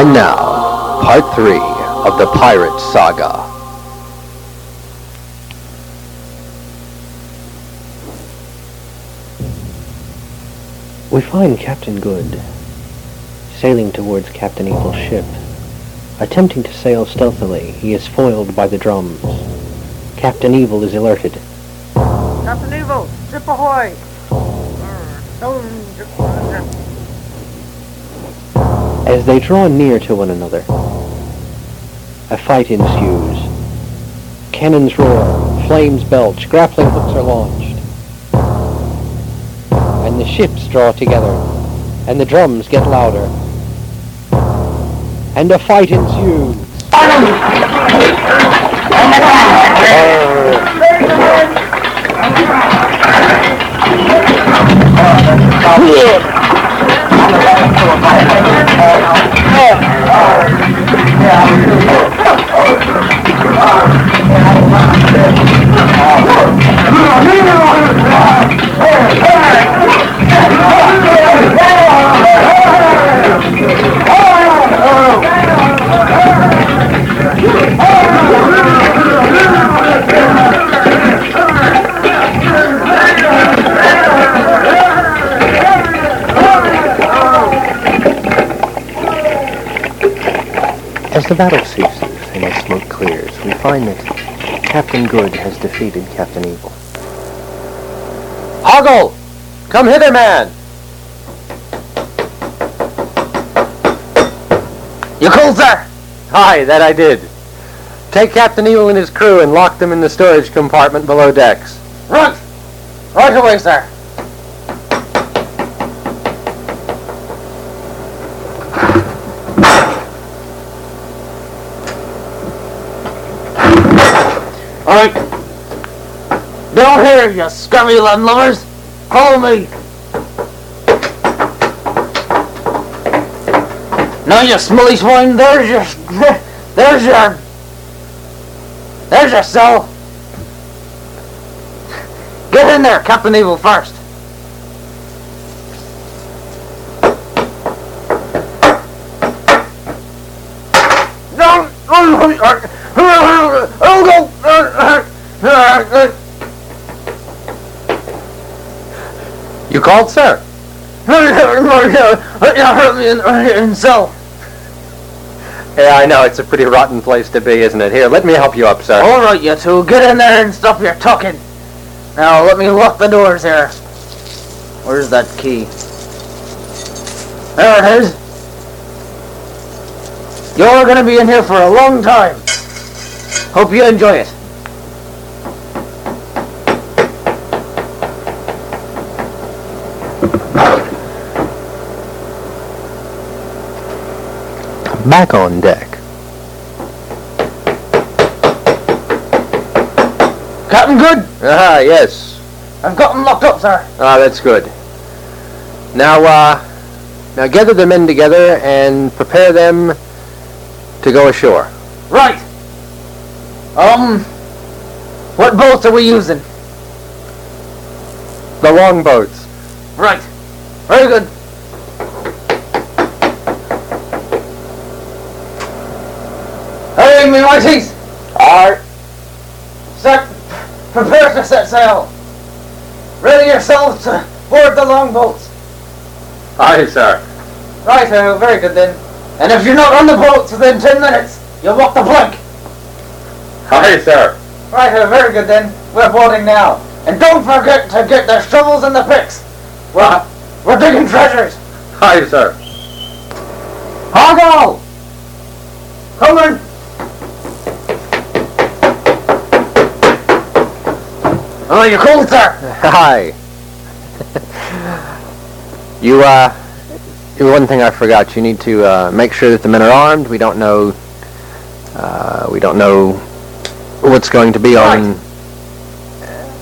And now, part three of the Pirate Saga. We find Captain Good sailing towards Captain Evil's ship. Attempting to sail stealthily, he is foiled by the drums. Captain Evil is alerted. Captain Evil, ship ahoy! As they draw near to one another, a fight ensues. Cannons roar, flames belch, grappling hooks are launched. And the ships draw together, and the drums get louder. And a fight ensues. As the battle ceases and the smoke clears, we find that Captain Good has defeated Captain Evil. Hoggle! Come hither, man! You cold, sir? Aye, that I did. Take Captain Evil and his crew and lock them in the storage compartment below decks. Right! Right away, sir. Down here, you scummy landlubbers! Follow me! Now, you smelly swine, there's your... There's your... There's your cell! Get in there, Captain Evil first. No, I'll go. You called, sir? hurt me in, in cell. Yeah, I know. It's a pretty rotten place to be, isn't it? Here, let me help you up, sir. All right, you two, get in there and stop your talking. Now, let me lock the doors here. Where's that key? There it is. You're gonna be in here for a long time. Hope you enjoy it. Back on deck. Captain Good, Ah, yes. I've got them locked up, sir. Ah, that's good. Now, uh, now gather the men together and prepare them to go ashore. Right. Um, what boats are we using? The long boats. Right. Very good. Me mighties! Aye. Set, prepare to set sail. Ready yourselves to board the longboats. Aye, sir. Right, uh, very good then. And if you're not on the boats within ten minutes, you'll walk the plank. Aye, sir. Right, uh, very good then. We're boarding now. And don't forget to get the shovels and the picks. We're, we're digging treasures. Aye, sir. Hoggle! Coming! Oh, you cool, sir? Hi. you, uh, one thing I forgot. You need to uh, make sure that the men are armed. We don't know. Uh, we don't know what's going to be on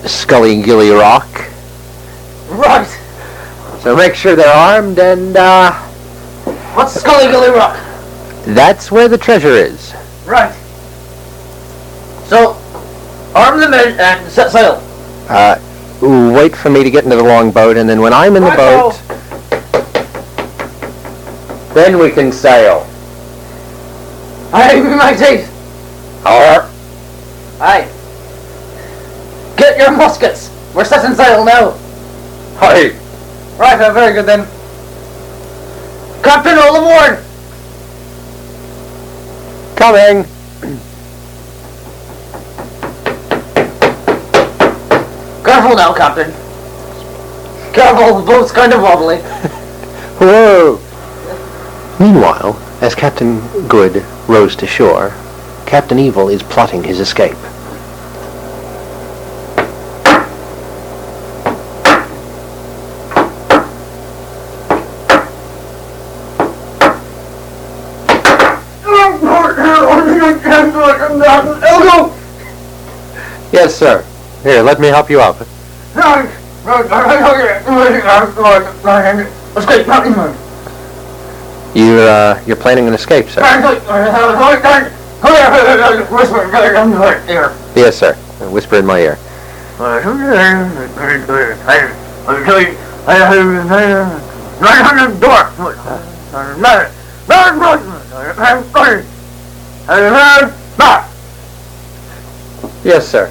Scully Gilly Rock. Right. So make sure they're armed, and uh, What's Scully Gully Rock? that's where the treasure is. Right. So, arm the men and set sail. Uh, wait for me to get into the long boat, and then when I'm in the boat, then we can sail. I Aye, my teeth. Arr. Aye. Get your muskets. We're setting sail now. Hi. Right, uh, very good then. Captain, all aboard. Coming. Careful now, Captain. Careful, the boat's kind of wobbly. Whoa. Meanwhile, as Captain Good rows to shore, Captain Evil is plotting his escape. Elgo! Yes, sir. Here, let me help you up. You, uh, you're planning an escape, sir? Yes, sir. Whisper in my ear. Yes, sir.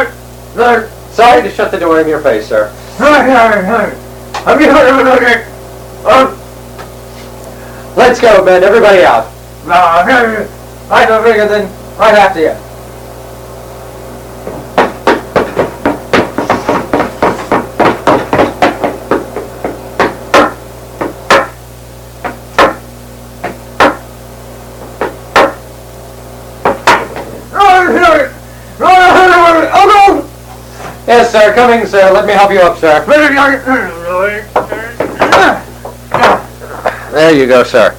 Sorry to shut the door in your face, sir. Let's go, men. Everybody out. Right, very good then. Right after you. Yes, sir. Coming, sir. Let me help you up, sir. There you go, sir.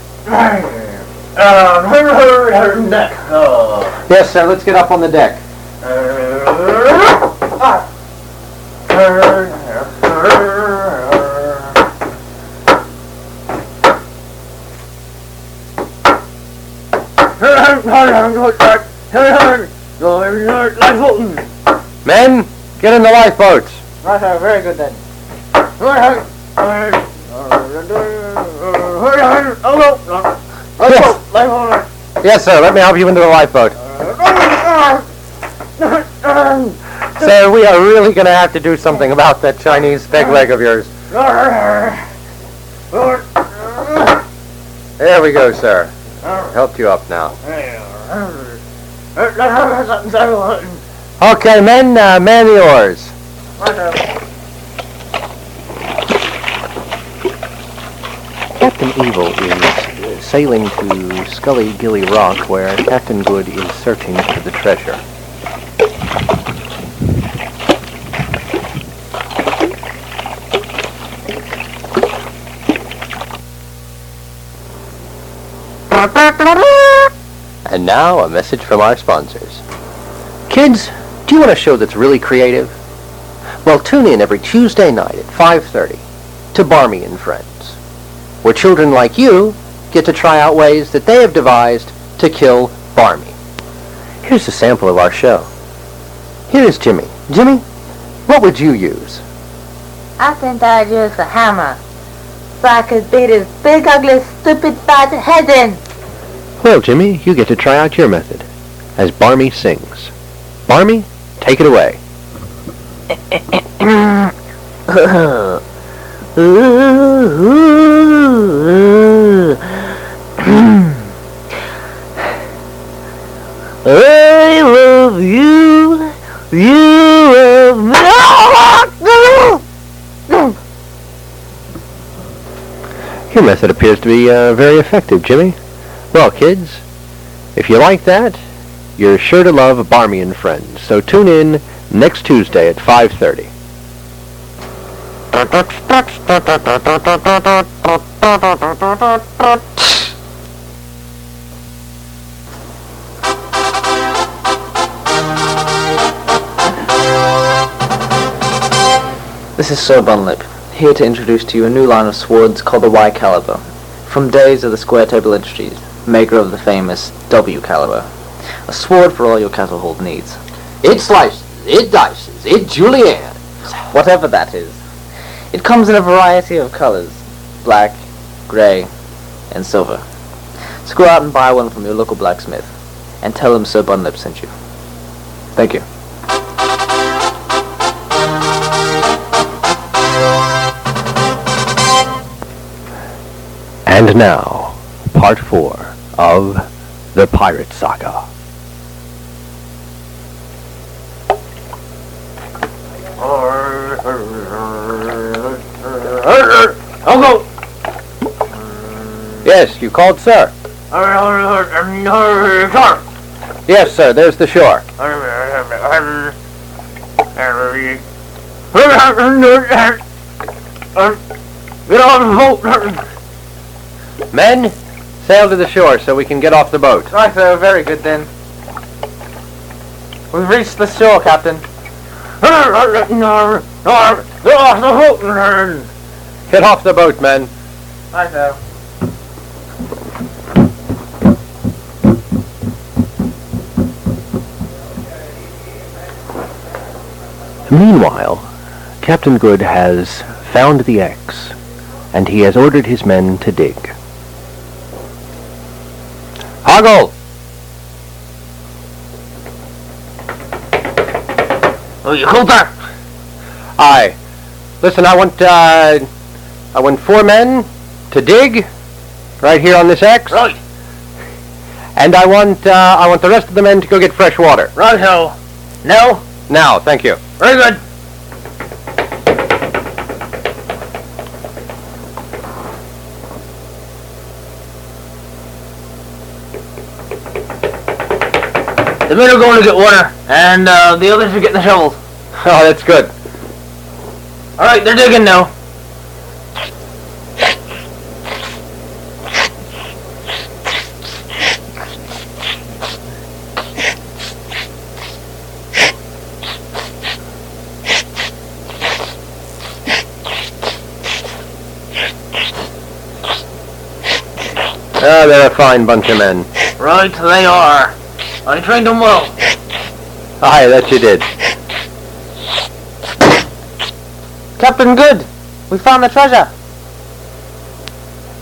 Yes, sir. Let's get up on the deck. Men, get in the lifeboats. Right, sir, very good then. Yes, sir. Let me help you into the lifeboat. Sir, we are really going to have to do something about that Chinese peg leg of yours. There we go, sir. Helped you up now. Okay, men, uh, man the oars. Captain Evil is sailing to Scully Gilly Rock where Captain Good is searching for the treasure. And now, a message from our sponsors. Kids, do you want a show that's really creative? Well, tune in every Tuesday night at 5.30 to Barmy and Friends, where children like you get to try out ways that they have devised to kill Barmy. Here's a sample of our show. Here is Jimmy. Jimmy, what would you use? I think I'd use a hammer so I could beat his big, ugly, stupid, fat head in. Well, Jimmy, you get to try out your method as Barmy sings. Barmy, take it away. I love you. You love me. Your method appears to be uh, very effective, Jimmy. Well, kids, if you like that, you're sure to love Barmy and Friends. So tune in next Tuesday at 5.30. This is Sir Bunlip, here to introduce to you a new line of swords called the Y caliber, from days of the square table industries, maker of the famous W caliber. A sword for all your cattle hold needs. It slices, it dices, it julienne. Whatever that is. It comes in a variety of colors, black, gray, and silver. So go out and buy one from your local blacksmith, and tell him Sir Bunlip sent you. Thank you. And now, part four of the Pirate Saga. Uncle! Yes, you called, sir? Yes, sir, there's the shore. Get on the boat! Men, sail to the shore so we can get off the boat. Right, sir, very good then. We've reached the shore, Captain. Get off the boat, men. Right, sir. Meanwhile, Captain Good has found the X, and he has ordered his men to dig. Hoggle! Oh, you hold there. Aye. Listen, I want, uh, I want four men to dig right here on this X. Right. And I want, uh, I want the rest of the men to go get fresh water. Right, ho. No? Now, thank you. Very good. The men are going to get water, and uh, the others are getting the shovels. Oh, that's good. All right, they're digging now. Ah, they're a fine bunch of men. Right, they are. I trained them well. Aye, that you did. Captain Good, we found the treasure.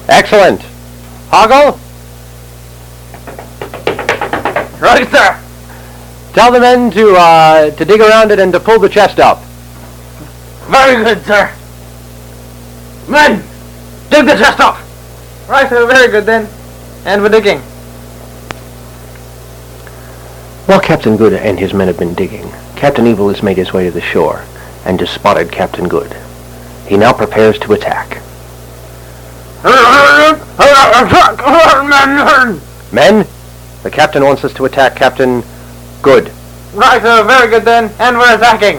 Excellent. Hoggle, Right, sir. tell the men to, uh, to dig around it and to pull the chest up. Very good, sir. Men, dig the chest up. Right, sir. Very good then. And we're digging. While Captain Good and his men have been digging, Captain Evil has made his way to the shore and has spotted Captain Good. He now prepares to attack. Men, the captain wants us to attack Captain Good. Right, sir. Very good then. And we're attacking.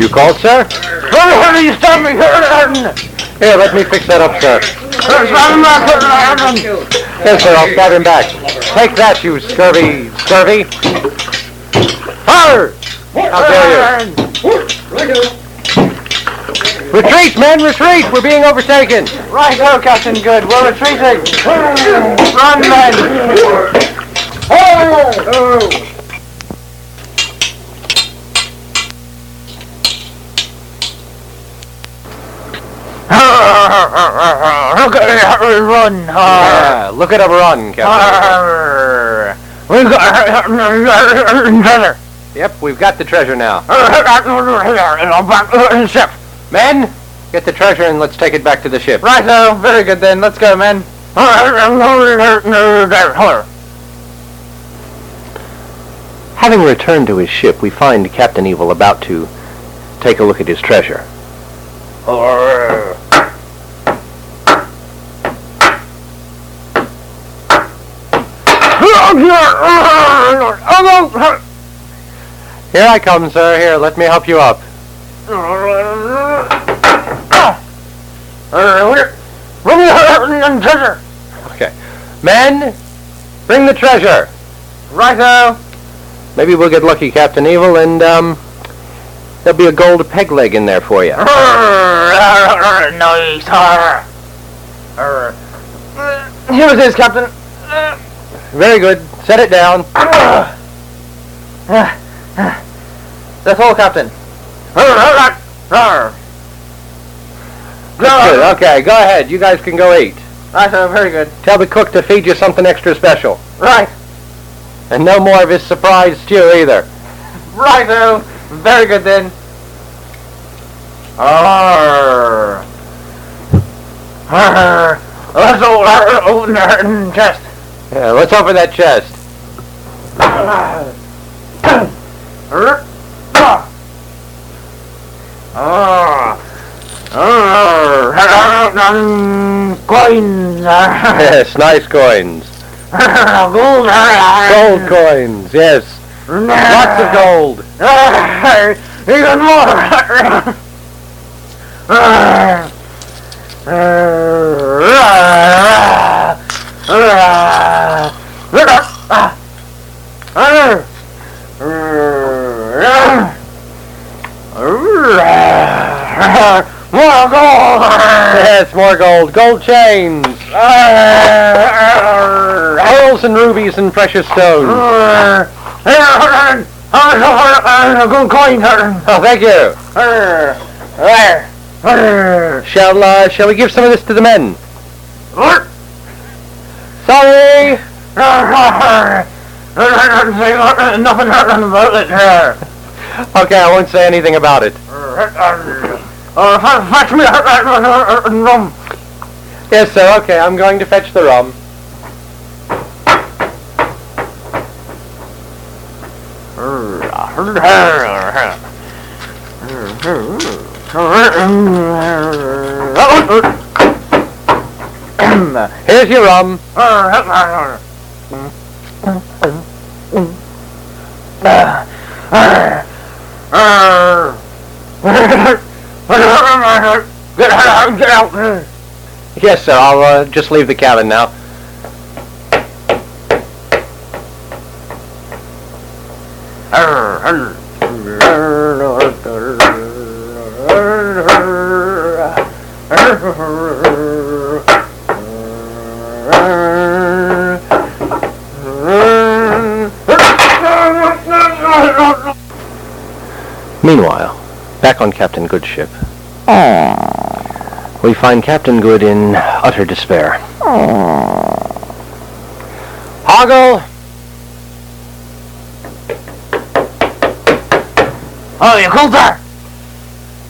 You called, sir? How do you stop me? Here, let me fix that up, sir. Yes, sir, I'll stab him back. Take that, you scurvy, scurvy. Fire! How dare you? Retreat, men, retreat! We're being overtaken. Right, oh, Captain Good. We're retreating. Run, men. Look at it run. Ah, look at him run, Captain. We've got treasure. Yep, we've got the treasure now. In our back ship. Men, get the treasure and let's take it back to the ship. Right Righto, very good then. Let's go, men. Having returned to his ship, we find Captain Evil about to take a look at his treasure. Here I come, sir. Here, let me help you up. Bring the treasure. Okay. Men, bring the treasure. Righto. Maybe we'll get lucky, Captain Evil, and, um, there'll be a gold peg leg in there for you. Nice. Er, uh, here it is, Captain. Uh, very good. Set it down. Uh, that's all, Captain. Good. Okay, go ahead. You guys can go eat. Righto, very good. Tell the cook to feed you something extra special. Right. And no more of his surprise stew either. Righto. Very good then. Arr. Arr. Let's open the chest. Yeah, let's open that chest. Ah. Ah. Coins. Yes, nice coins. Gold. Gold coins, yes. Lots of gold. Even more. More gold. Yes, more gold. Gold chains. Pearls and rubies and precious stones. Good coin. Oh, thank you. Shall, uh, shall we give some of this to the men? Sorry. Nothing about it. Okay, I won't say anything about it. Uh, fetch me uh, uh, uh, rum. Yes, sir. Okay, I'm going to fetch the rum. Here's your rum. Get out! Get out! Yes, sir. I'll uh, just leave the cabin now. Meanwhile, back on Captain Good's ship, we find Captain Good in utter despair. Hoggle! Oh, you cold there?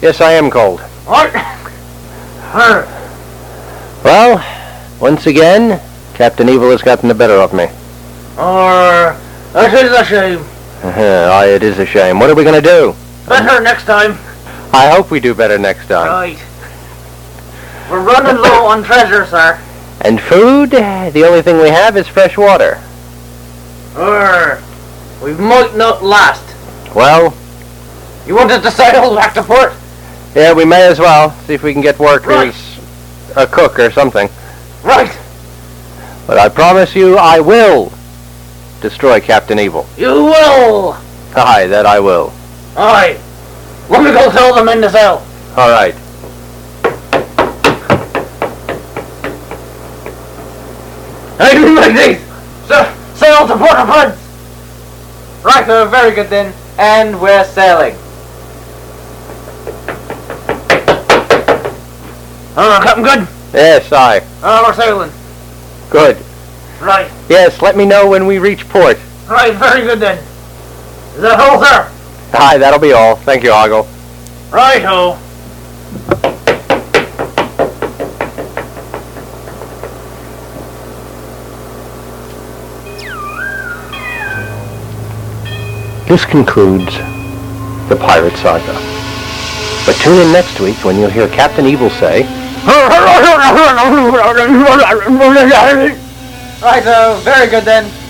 Yes, I am cold. What? Well, once again, Captain Evil has gotten the better of me. Or that is a shame. Uh-huh. Aye, it is a shame. What are we going to do? Better next time. I hope we do better next time. Right. We're running low on treasure, sir. And food? The only thing we have is fresh water. Or we might not last. Well, You wanted to sail back to port? yeah, we may as well see if we can get work Right. as a cook or something. Right. But I promise you, I will destroy Captain Evil. You will. Aye, that I will. Aye. Let me go tell the men to sail. All right. Hey, you like these. So, sail to Port of Prince. Right, uh, very good then. And we're sailing. Uh, Captain Good. Yes, aye. Uh, we're sailing. Good. Right. Yes, let me know when we reach port. Right, very good then. Is that all, sir? Hi, that'll be all. Thank you, Hoggle. Right-ho. This concludes the Pirate Saga. But tune in next week when you'll hear Captain Evil say, Right, so very good then.